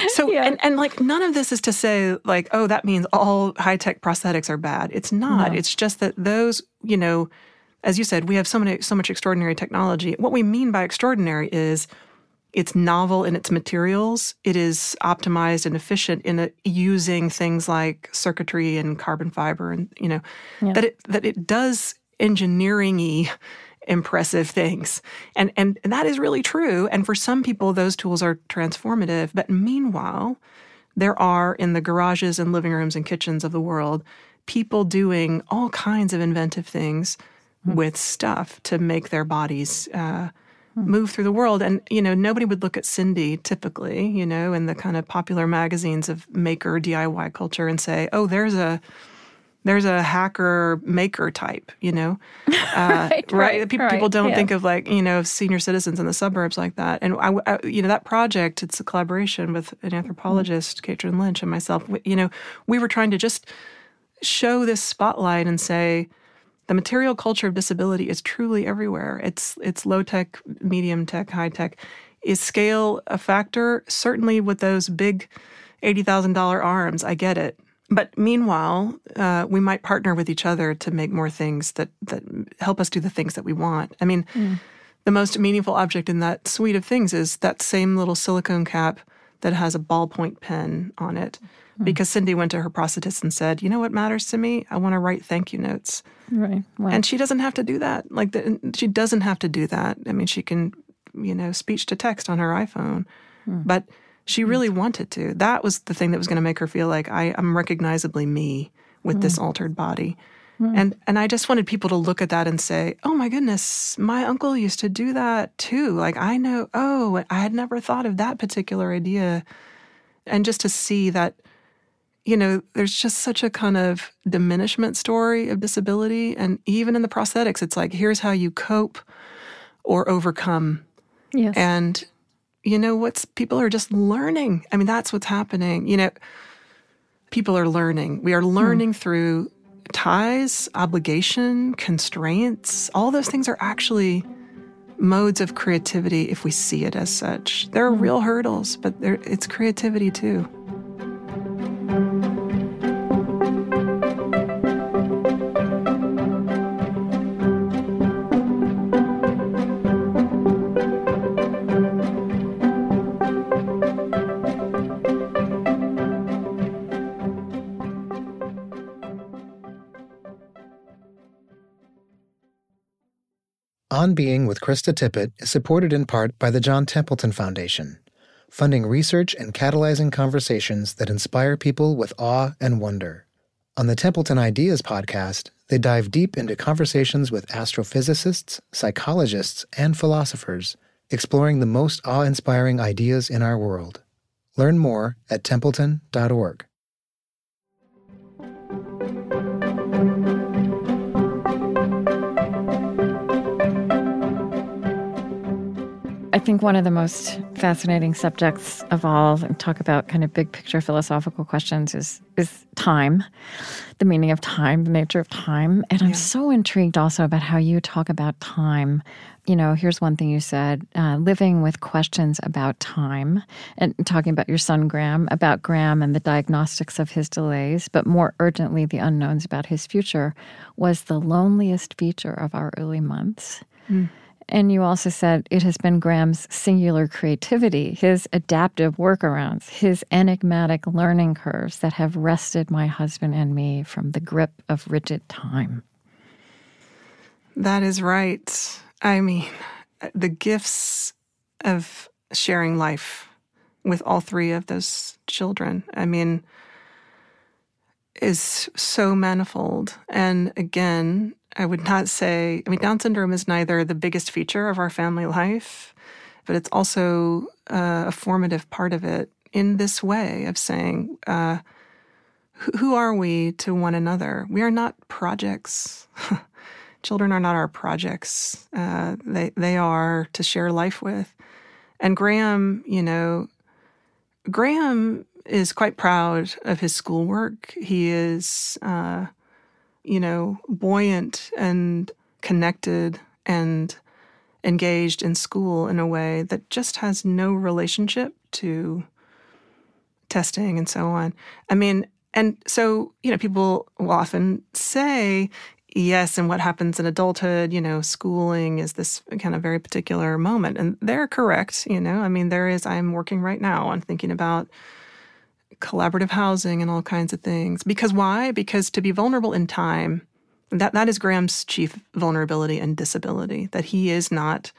so yeah. and and like none of this is to say like oh that means all high tech prosthetics are bad. It's not. No. It's just that those you know, as you said, we have so many so much extraordinary technology. What we mean by extraordinary is it's novel in its materials. It is optimized and efficient in a, using things like circuitry and carbon fiber, and you know yeah. that it that it does engineering-y impressive things. And, and and that is really true. And for some people, those tools are transformative. But meanwhile, there are in the garages and living rooms and kitchens of the world people doing all kinds of inventive things mm. with stuff to make their bodies. Uh, move through the world. And, you know, nobody would look at Cindy typically, you know, in the kind of popular magazines of maker DIY culture and say, oh, there's a, there's a hacker maker type, you know,
uh, right, right,
People,
right,
people don't
yeah.
think of like you know senior citizens in the suburbs like that. And I, I, you know, that project it's a collaboration with an anthropologist, mm-hmm. Caitrin Lynch, and myself. You know, we were trying to just show this spotlight and say, the material culture of disability is truly everywhere. It's it's low tech, medium tech, high tech. Is scale a factor? Certainly with those big eighty thousand dollar arms, I get it. But meanwhile, uh, we might partner with each other to make more things that that help us do the things that we want. I mean, mm. the most meaningful object in that suite of things is that same little silicone cap that has a ballpoint pen on it. Mm. Because Cindy went to her prosthetist and said, "You know what matters to me? I want to write thank you notes."
Right. Wow.
And she doesn't have to do that. Like the, she doesn't have to do that. I mean, she can, you know, speech to text on her iPhone, hmm. but she hmm. really wanted to. That was the thing that was going to make her feel like I, am recognizably me with hmm. this altered body. Hmm. And and I just wanted people to look at that and say, "Oh my goodness, my uncle used to do that too." Like I know, oh, I had never thought of that particular idea. And just to see that you know, there's just such a kind of diminishment story of disability. And even in the prosthetics, it's like, here's how you cope or overcome.
Yes.
And, you know, what's people are just learning. I mean, that's what's happening. You know, people are learning. We are hmm. learning through ties, obligation, constraints. All those things are actually modes of creativity if we see it as such. There are hmm. real hurdles, but there, it's creativity too.
On Being with Krista Tippett is supported in part by the John Templeton Foundation, funding research and catalyzing conversations that inspire people with awe and wonder. On the Templeton Ideas podcast, they dive deep into conversations with astrophysicists, psychologists, and philosophers, exploring the most awe inspiring ideas in our world. Learn more at templeton.org.
I think one of the most fascinating subjects of all, and talk about kind of big picture philosophical questions, is is time, the meaning of time, the nature of time. And I'm so intrigued also about how you talk about time. You know, here's one thing you said uh, living with questions about time, and talking about your son Graham, about Graham and the diagnostics of his delays, but more urgently, the unknowns about his future, was the loneliest feature of our early months. Mm. And you also said it has been Graham's singular creativity, his adaptive workarounds, his enigmatic learning curves that have wrested my husband and me from the grip of rigid time.
That is right. I mean, the gifts of sharing life with all three of those children, I mean, is so manifold. And again, I would not say, I mean, Down syndrome is neither the biggest feature of our family life, but it's also uh, a formative part of it in this way of saying, uh, who are we to one another? We are not projects. Children are not our projects. Uh, they they are to share life with. And Graham, you know, Graham is quite proud of his schoolwork. He is uh, you know, buoyant and connected and engaged in school in a way that just has no relationship to testing and so on. I mean, and so, you know, people will often say, yes, and what happens in adulthood, you know, schooling is this kind of very particular moment. And they're correct, you know. I mean, there is, I'm working right now on thinking about collaborative housing and all kinds of things. Because why? Because to be vulnerable in time, that, that is Graham's chief vulnerability and disability, that he is not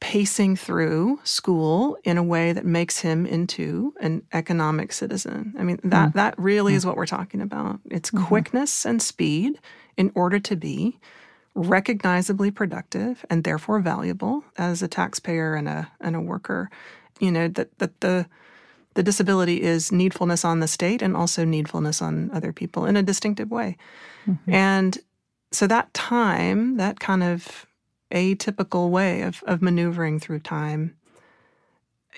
pacing through school in a way that makes him into an economic citizen. I mean, that, mm. that really mm. is what we're talking about. It's mm-hmm. quickness and speed in order to be recognizably productive and therefore valuable as a taxpayer and a and a worker. You know, that that the the disability is needfulness on the state and also needfulness on other people in a distinctive way. Mm-hmm. And so that time, that kind of atypical way of, of maneuvering through time,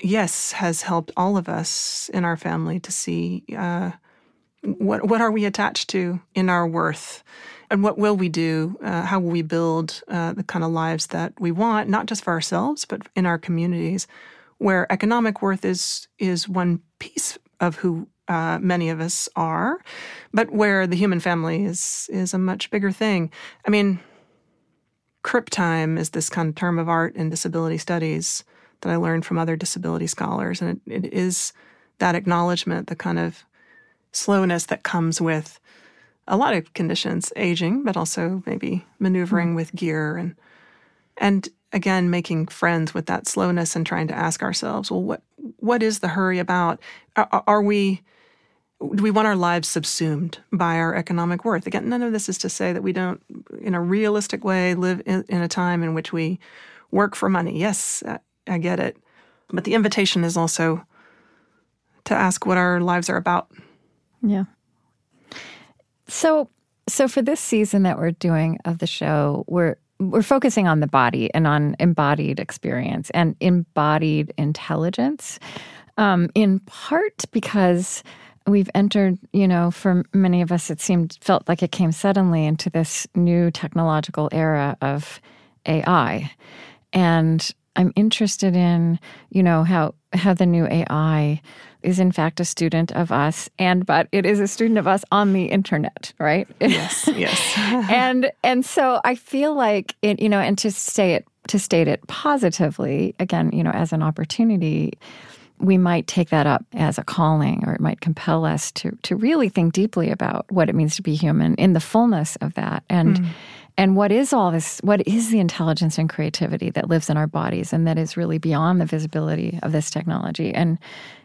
yes, has helped all of us in our family to see uh, what what are we attached to in our worth, and what will we do? Uh, how will we build uh, the kind of lives that we want, not just for ourselves, but in our communities? Where economic worth is is one piece of who uh, many of us are, but where the human family is is a much bigger thing. I mean, crip time is this kind of term of art in disability studies that I learned from other disability scholars, and it, it is that acknowledgement, the kind of slowness that comes with a lot of conditions, aging, but also maybe maneuvering mm-hmm. with gear and and again making friends with that slowness and trying to ask ourselves well what what is the hurry about? Are, are, we do we want our lives subsumed by our economic worth? Again none of this is to say that we don't in a realistic way live in, in a time in which we work for money. Yes I, I get it. But the invitation is also to ask what our lives are about.
Yeah. So so for this season that we're doing of the show we're we're focusing on the body and on embodied experience and embodied intelligence, um, in part because we've entered, you know, for many of us, it seemed felt like it came suddenly into this new technological era of AI, and I'm interested in, you know, how how the new AI is in fact a student of us and but it is a student of us on the internet right?
Yes yes.
And and so i feel like it you know and to say it to state it positively again you know as an opportunity we might take that up as a calling or it might compel us to to really think deeply about what it means to be human in the fullness of that. And mm. And what is all this what is the intelligence and creativity that lives in our bodies and that is really beyond the visibility of this technology and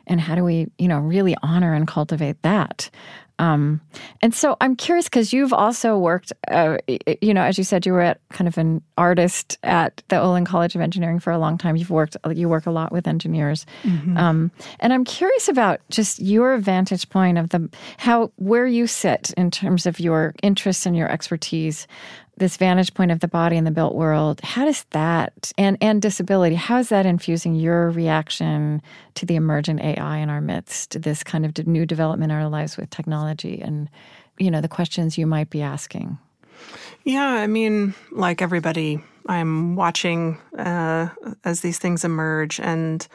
and how do we you know really honor and cultivate that um, and so I'm curious because you've also worked, uh, you know, as you said, you were at kind of an artist at the Olin College of Engineering for a long time. You've worked, you work a lot with engineers, mm-hmm. um, and I'm curious about just your vantage point of the how where you sit in terms of your interests and your expertise this vantage point of the body in the built world, how does that and and disability, how is that infusing your reaction to the emergent AI in our midst, this kind of new development in our lives with technology and you know the questions you might be asking?
Yeah, I mean, like everybody, I'm watching uh, as these things emerge and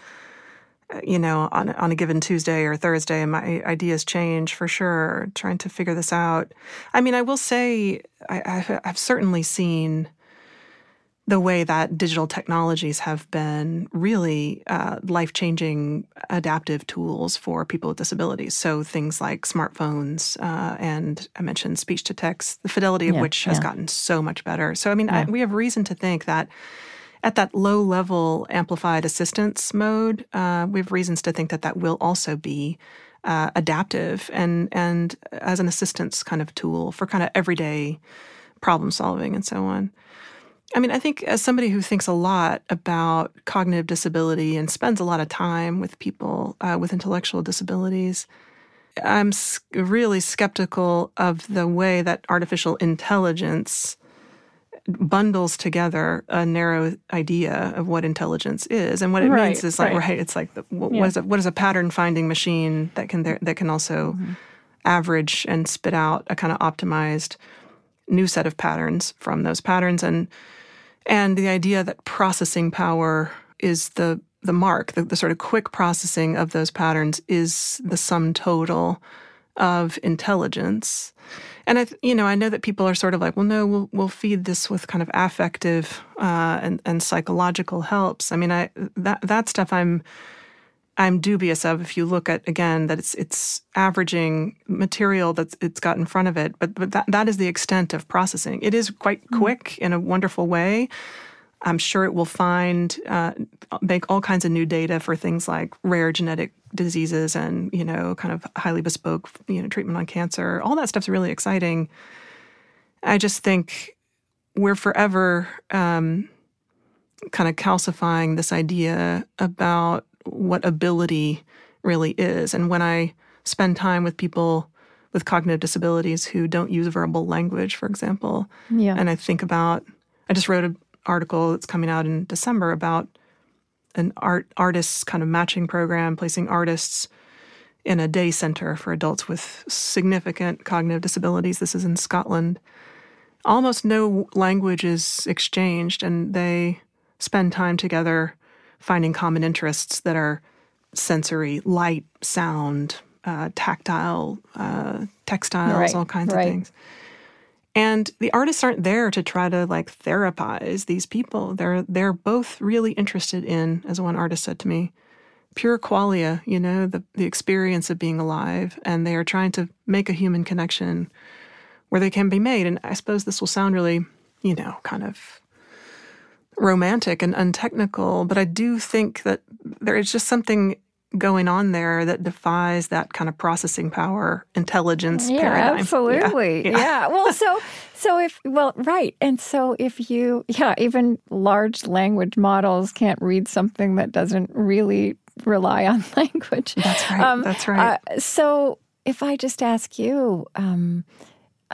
you know, on on a given Tuesday or Thursday, my ideas change for sure. Trying to figure this out. I mean, I will say I, I've, I've certainly seen the way that digital technologies have been really uh, life changing adaptive tools for people with disabilities. So things like smartphones uh, and I mentioned speech to text, the fidelity of yeah, which has yeah. gotten so much better. So, I mean, yeah. I, we have reason to think that at that low level amplified assistance mode, uh, we have reasons to think that that will also be uh, adaptive and and as an assistance kind of tool for kind of everyday problem solving and so on. I mean, I think as somebody who thinks a lot about cognitive disability and spends a lot of time with people uh, with intellectual disabilities, I'm really skeptical of the way that artificial intelligence bundles together a narrow idea of what intelligence is and what it right, means is like right, right it's like the, what, yeah. what, is a, what is a pattern finding machine that can there, that can also mm-hmm. average and spit out a kind of optimized new set of patterns from those patterns and and the idea that processing power is the the mark the, the sort of quick processing of those patterns is the sum total of intelligence and I, you know, I know that people are sort of like, well, no, we'll we'll feed this with kind of affective uh, and and psychological helps. I mean, I that that stuff I'm I'm dubious of. If you look at again that it's it's averaging material that's it's got in front of it, but but that that is the extent of processing. It is quite mm. quick in a wonderful way. I'm sure it will find uh, make all kinds of new data for things like rare genetic diseases and you know kind of highly bespoke you know treatment on cancer. All that stuff's really exciting. I just think we're forever um, kind of calcifying this idea about what ability really is. And when i spend time with people with cognitive disabilities who don't use verbal language for example yeah. and i think about i just wrote an article that's coming out in december about an art artists kind of matching program, placing artists in a day center for adults with significant cognitive disabilities. This is in Scotland. Almost no language is exchanged, and they spend time together finding common interests that are sensory, light, sound, uh, tactile, uh, textiles, right, all kinds right. of things. And the artists aren't there to try to like therapize these people. They're they're both really interested in, as one artist said to me, pure qualia, you know, the, the experience of being alive. And they are trying to make a human connection where they can be made. And I suppose this will sound really, you know, kind of romantic and untechnical, but I do think that there is just something going on there that defies that kind of processing power intelligence
yeah,
paradigm.
Absolutely. Yeah. yeah. yeah. Well, so so if well, right. And so if you yeah, even large language models can't read something that doesn't really rely on language.
That's right. Um, That's right.
Uh, so if I just ask you um,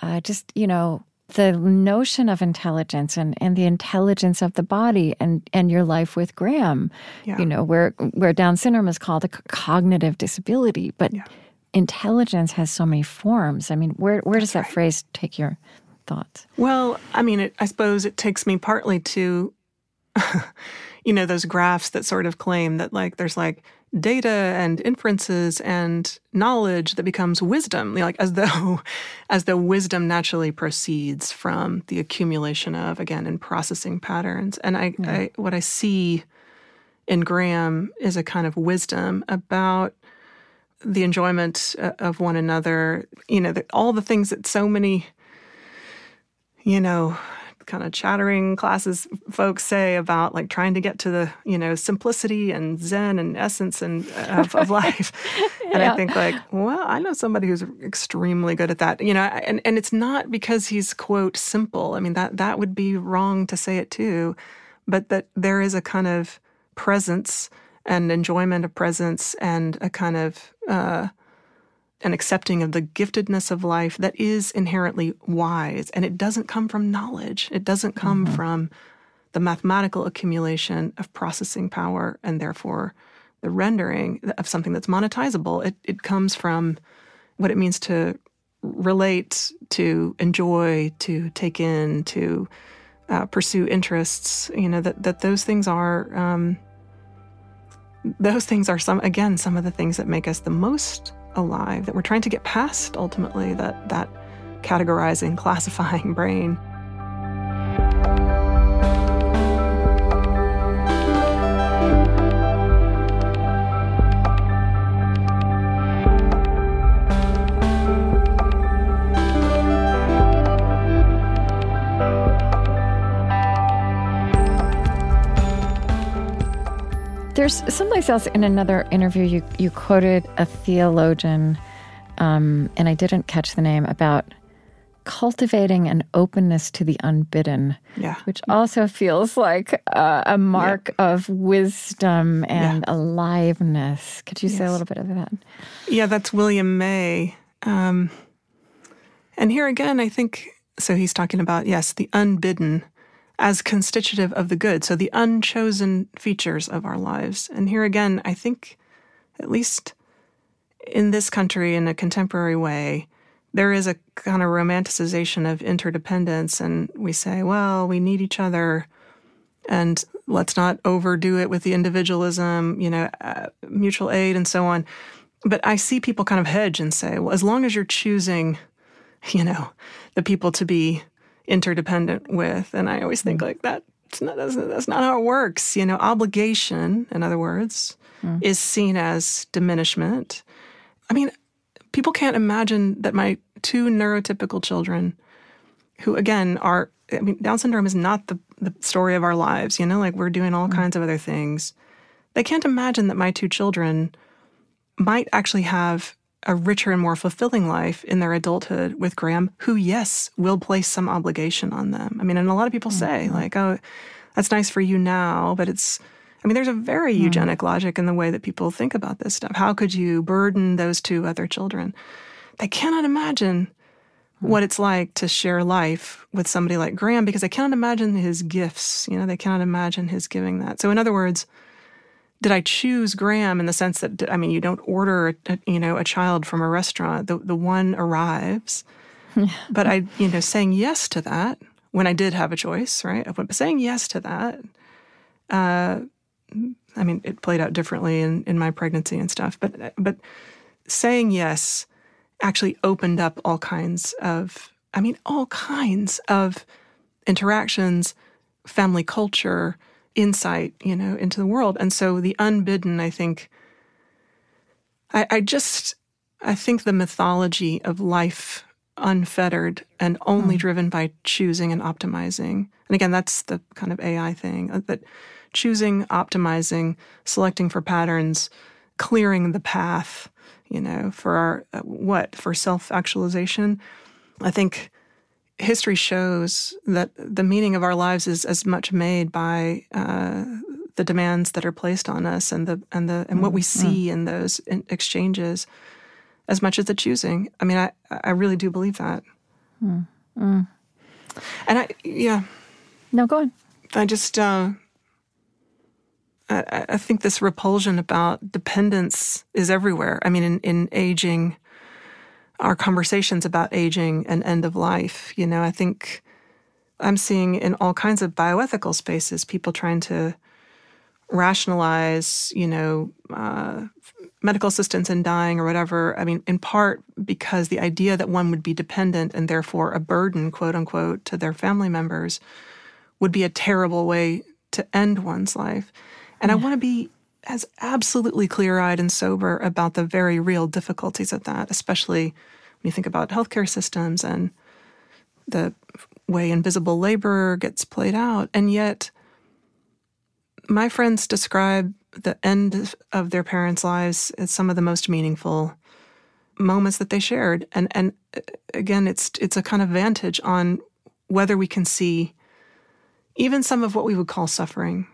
uh, just, you know, the notion of intelligence and, and the intelligence of the body and, and your life with Graham, yeah. you know, where where Down syndrome is called a cognitive disability, but yeah. intelligence has so many forms. I mean, where where does that right. phrase take your thoughts?
Well, I mean, it, I suppose it takes me partly to, you know, those graphs that sort of claim that like there's like data and inferences and knowledge that becomes wisdom like as though as though wisdom naturally proceeds from the accumulation of again in processing patterns and I, mm. I what i see in graham is a kind of wisdom about the enjoyment uh, of one another you know the, all the things that so many you know kind of chattering classes folks say about like trying to get to the you know simplicity and zen and essence and uh, of, of life. And i think like well i know somebody who's extremely good at that you know and, and it's not because he's quote simple. I mean that that would be wrong to say it too but that there is a kind of presence and enjoyment of presence and a kind of uh, and accepting of the giftedness of life that is inherently wise. And it doesn't come from knowledge, it doesn't come mm-hmm. from the mathematical accumulation of processing power and therefore the rendering of something that's monetizable. It, it comes from what it means to relate, to enjoy, to take in, to uh, pursue interests. You know that that those things are um, those things are some again some of the things that make us the most alive. That we're trying to get past ultimately that that categorizing, classifying brain.
There's someplace else in another interview you, you quoted a theologian, um, and I didn't catch the name, about cultivating an openness to the unbidden,
yeah.
which also feels like uh, a mark yeah. of wisdom and yeah. aliveness. Could you yes. say a little bit of that?
Yeah, that's William May. Um, and here again, I think so. He's talking about, yes, the unbidden as constitutive of the good, so the unchosen features of our lives. And here again, I think, at least in this country, in a contemporary way, there is a kind of romanticization of interdependence. And we say, well, we need each other and let's not overdo it with the individualism, you know, uh, mutual aid and so on. But I see people kind of hedge and say, well, as long as you're choosing, you know, the people to be interdependent with. And I always think mm. like that. Not, that's, that's, not how it works. You know, obligation, in other words, mm. is seen as diminishment. I mean, people can't imagine that my two neurotypical children, who again are, I mean, Down syndrome is not the, the story of our lives, you know, like we're doing all mm. kinds of other things. They can't imagine that my two children might actually have a richer and more fulfilling life in their adulthood with Graham, who, yes, will place some obligation on them. I mean, and a lot of people say, mm-hmm. like, oh, that's nice for you now, but it's, I mean, there's a very mm-hmm. eugenic logic in the way that people think about this stuff. How could you burden those two other children? They cannot imagine mm-hmm. what it's like to share life with somebody like Graham because they cannot imagine his gifts. You know, they cannot imagine his giving that. So, in other words, did I choose Graham in the sense that I mean you don't order a, you know a child from a restaurant. The the one arrives. But I you know saying yes to that when I did have a choice right but saying yes to that uh, I mean it played out differently in in my pregnancy and stuff. But but saying yes actually opened up all kinds of I mean all kinds of interactions family culture insight, you know, into the world. And so the unbidden, I think, I, I just, I think the mythology of life unfettered and only mm. driven by choosing and optimizing. And again, that's the kind of AI thing uh, that choosing, optimizing, selecting for patterns, clearing the path, you know, for our, uh, what, for self actualization. I think history shows that the meaning of our lives is as much made by uh, the demands that are placed on us and the and the and what we mm-hmm. see in those exchanges as much as the choosing. I mean, I I really do believe that. Mm. Mm. And I yeah.
No, go on.
I just uh, I, I think this repulsion about dependence is everywhere. I mean, in in aging our conversations about aging and end of life. You know, I think I'm seeing in all kinds of bioethical spaces people trying to rationalize, you know, uh, medical assistance in dying or whatever. I mean, in part because the idea that one would be dependent and therefore a burden, quote unquote, to their family members would be a terrible way to end one's life. And yeah. I want to be as absolutely clear eyed and sober about the very real difficulties of that, especially when you think about healthcare systems and the way invisible labor gets played out. And yet, my friends describe the end of their parents' lives as some of the most meaningful moments that they shared. And and uh, again, it's it's a kind of vantage on whether we can see even some of what we would call suffering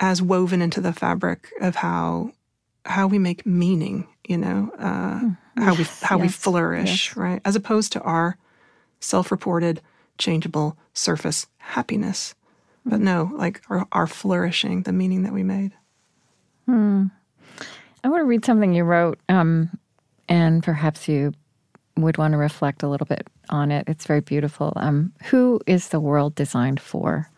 as woven into the fabric of how how we make meaning, you know, uh, mm. how we how yes. we flourish, yes. right? As opposed to our self-reported, changeable surface happiness. But no, like our, our flourishing, the meaning that we made.
Hmm. I want to read something you wrote, um, and perhaps you would want to reflect a little bit on it. It's very beautiful. Um, who is the world designed for?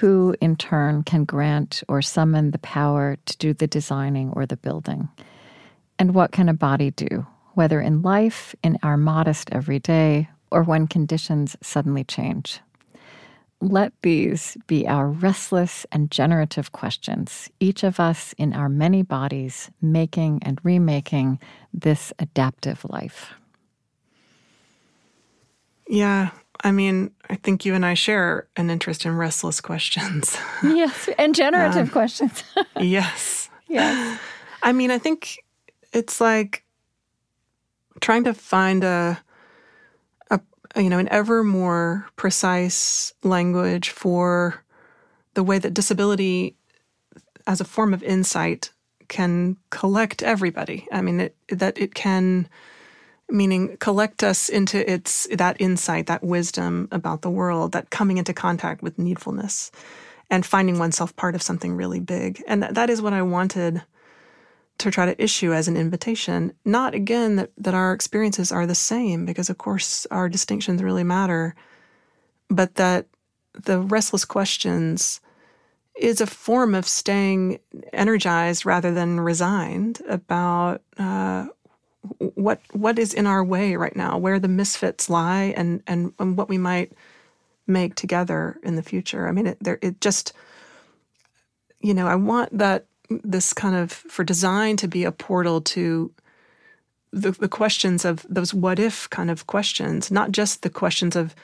Who, in turn, can grant or summon the power to do the designing or the building? And what can a body do, whether in life, in our modest everyday, or when conditions suddenly change? Let these be our restless and generative questions, each of us in our many bodies making and remaking this adaptive life.
Yeah. I mean, I think you and I share an interest in restless questions.
yes, and generative um, questions.
yes.
Yes.
I mean, I think it's like trying to find a, a you know, an ever more precise language for the way that disability as a form of insight can collect everybody. I mean, it, that it can meaning collect us into its that insight that wisdom about the world that coming into contact with needfulness and finding oneself part of something really big. And that, that is what i wanted to try to issue as an invitation. Not again that, that our experiences are the same because of course our distinctions really matter but that the restless questions is a form of staying energized rather than resigned about uh, what what is in our way right now, where the misfits lie, and and, and what we might make together in the future. I mean, it, there it just you know I want that this kind of for design to be a portal to the, the questions of those what if kind of questions, not just the questions of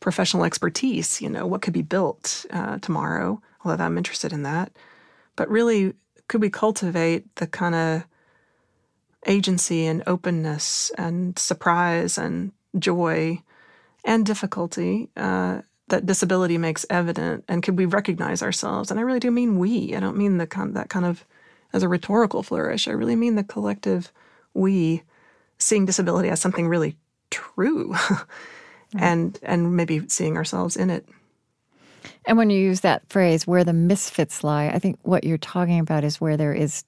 professional expertise. You know, what could be built uh, tomorrow? Although I'm interested in that, but really, could we cultivate the kind of agency and openness and surprise and joy and difficulty uh, that disability makes evident. And could we recognize ourselves? And i really do mean we. I don't mean the kind that kind of as a rhetorical flourish. I really mean the collective we seeing disability as something really true mm-hmm. and and maybe seeing ourselves in it.
And when you use that phrase where the misfits lie i think what you're talking about is where there is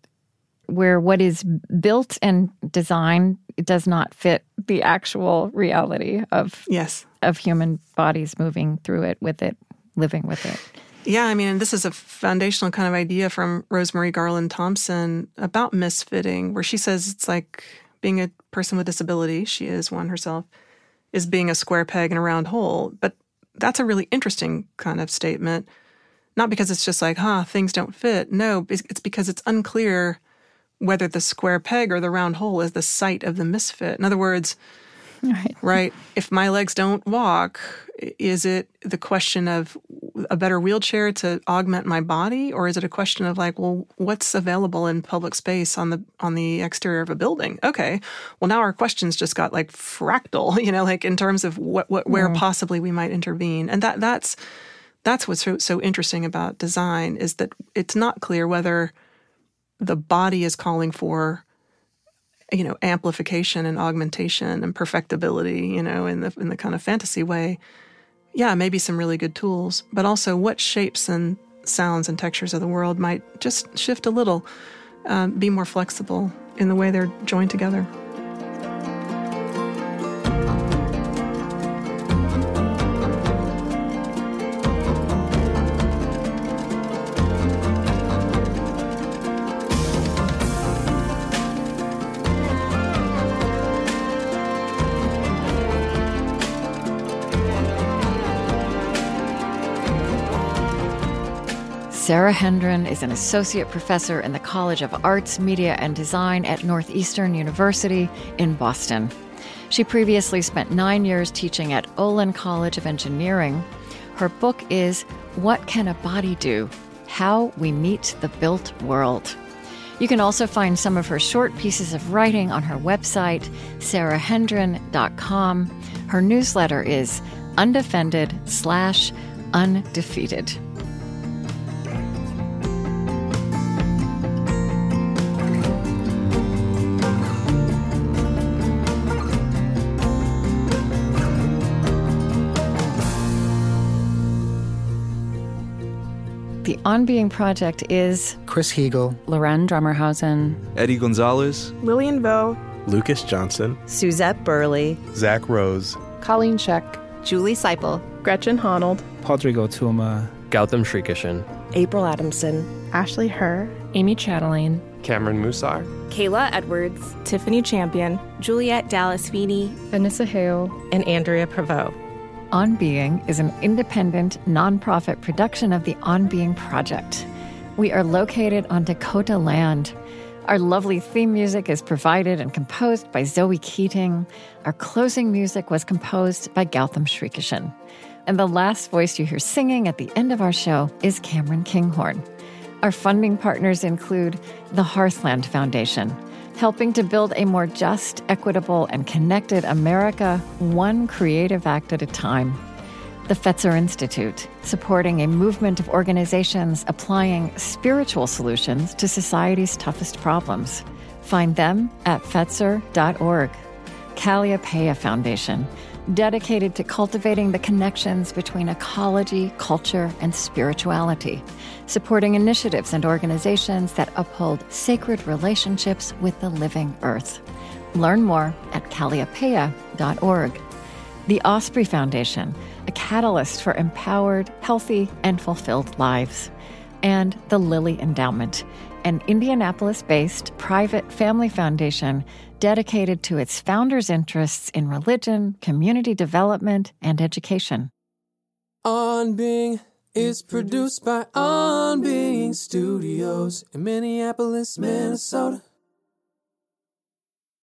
where what is built and designed does not fit the actual reality of
yes.
of human bodies moving through it with it living with it.
Yeah i mean this is a foundational kind of idea from Rosemarie Garland-Thomson about misfitting where she says it's like being a person with disability she is one herself is being a square peg in a round hole. But that's a really interesting kind of statement. Not because it's just like huh things don't fit. No it's because it's unclear whether the square peg or the round hole is the site of the misfit. In other words, right. right, if my legs don't walk, is it the question of a better wheelchair to augment my body or is it a question of like well what's available in public space on the on the exterior of a building okay well now our questions just got like fractal you know like in terms of what, what where mm. possibly we might intervene and that that's that's what's so, so interesting about design is that it's not clear whether the body is calling for you know amplification and augmentation and perfectibility you know in the in the kind of fantasy way. Yeah maybe some really good tools but also what shapes and sounds and textures of the world might just shift a little um, be more flexible in the way they're joined together
Sara Hendren is an associate professor in the College of Arts, Media, and Design at Northeastern University in Boston. She previously spent nine years teaching at Olin College of Engineering. Her book is What Can a Body Do? How We Meet the Built World. You can also find some of her short pieces of writing on her website, sarahendren.com. Her newsletter is undefended slash undefeated. The On Being Project is
Chris Heagle,
Laurén Drommerhausen,
Eddie Gonzalez,
Lillian Vo,
Lucas Johnson,
Suzette Burley,
Zach Rose,
Colleen Scheck,
Julie Siple,
Gretchen Honnold,
Pádraig Ó Tuama,
Gautam Srikishan,
April Adamson,
Ashley Herr,
Amy Chatelaine,
Cameron Mussar,
Kayla Edwards,
Tiffany Champion,
Juliet Dallas Feeney,
Vanessa Hale,
and Andrea Prevost.
On Being is an independent, nonprofit production of the On Being Project. We are located on Dakota land. Our lovely theme music is provided and composed by Zoe Keating. Our closing music was composed by Gautam Srikishan. And the last voice you hear singing at the end of our show is Cameron Kinghorn. Our funding partners include the Hearthland Foundation, helping to build a more just, equitable, and connected America, one creative act at a time. The Fetzer Institute, supporting a movement of organizations applying spiritual solutions to society's toughest problems. Find them at Fetzer.org. Kalliopeia Foundation, dedicated to cultivating the connections between ecology, culture, and spirituality, supporting initiatives and organizations that uphold sacred relationships with the living earth. Learn more at kalliopeia.org. The Osprey Foundation, a catalyst for empowered, healthy, and fulfilled lives. And the Lilly Endowment, an Indianapolis based private family foundation dedicated to its founders' interests in religion, community development, and education.
On Being is produced by On Being Studios in Minneapolis, Minnesota.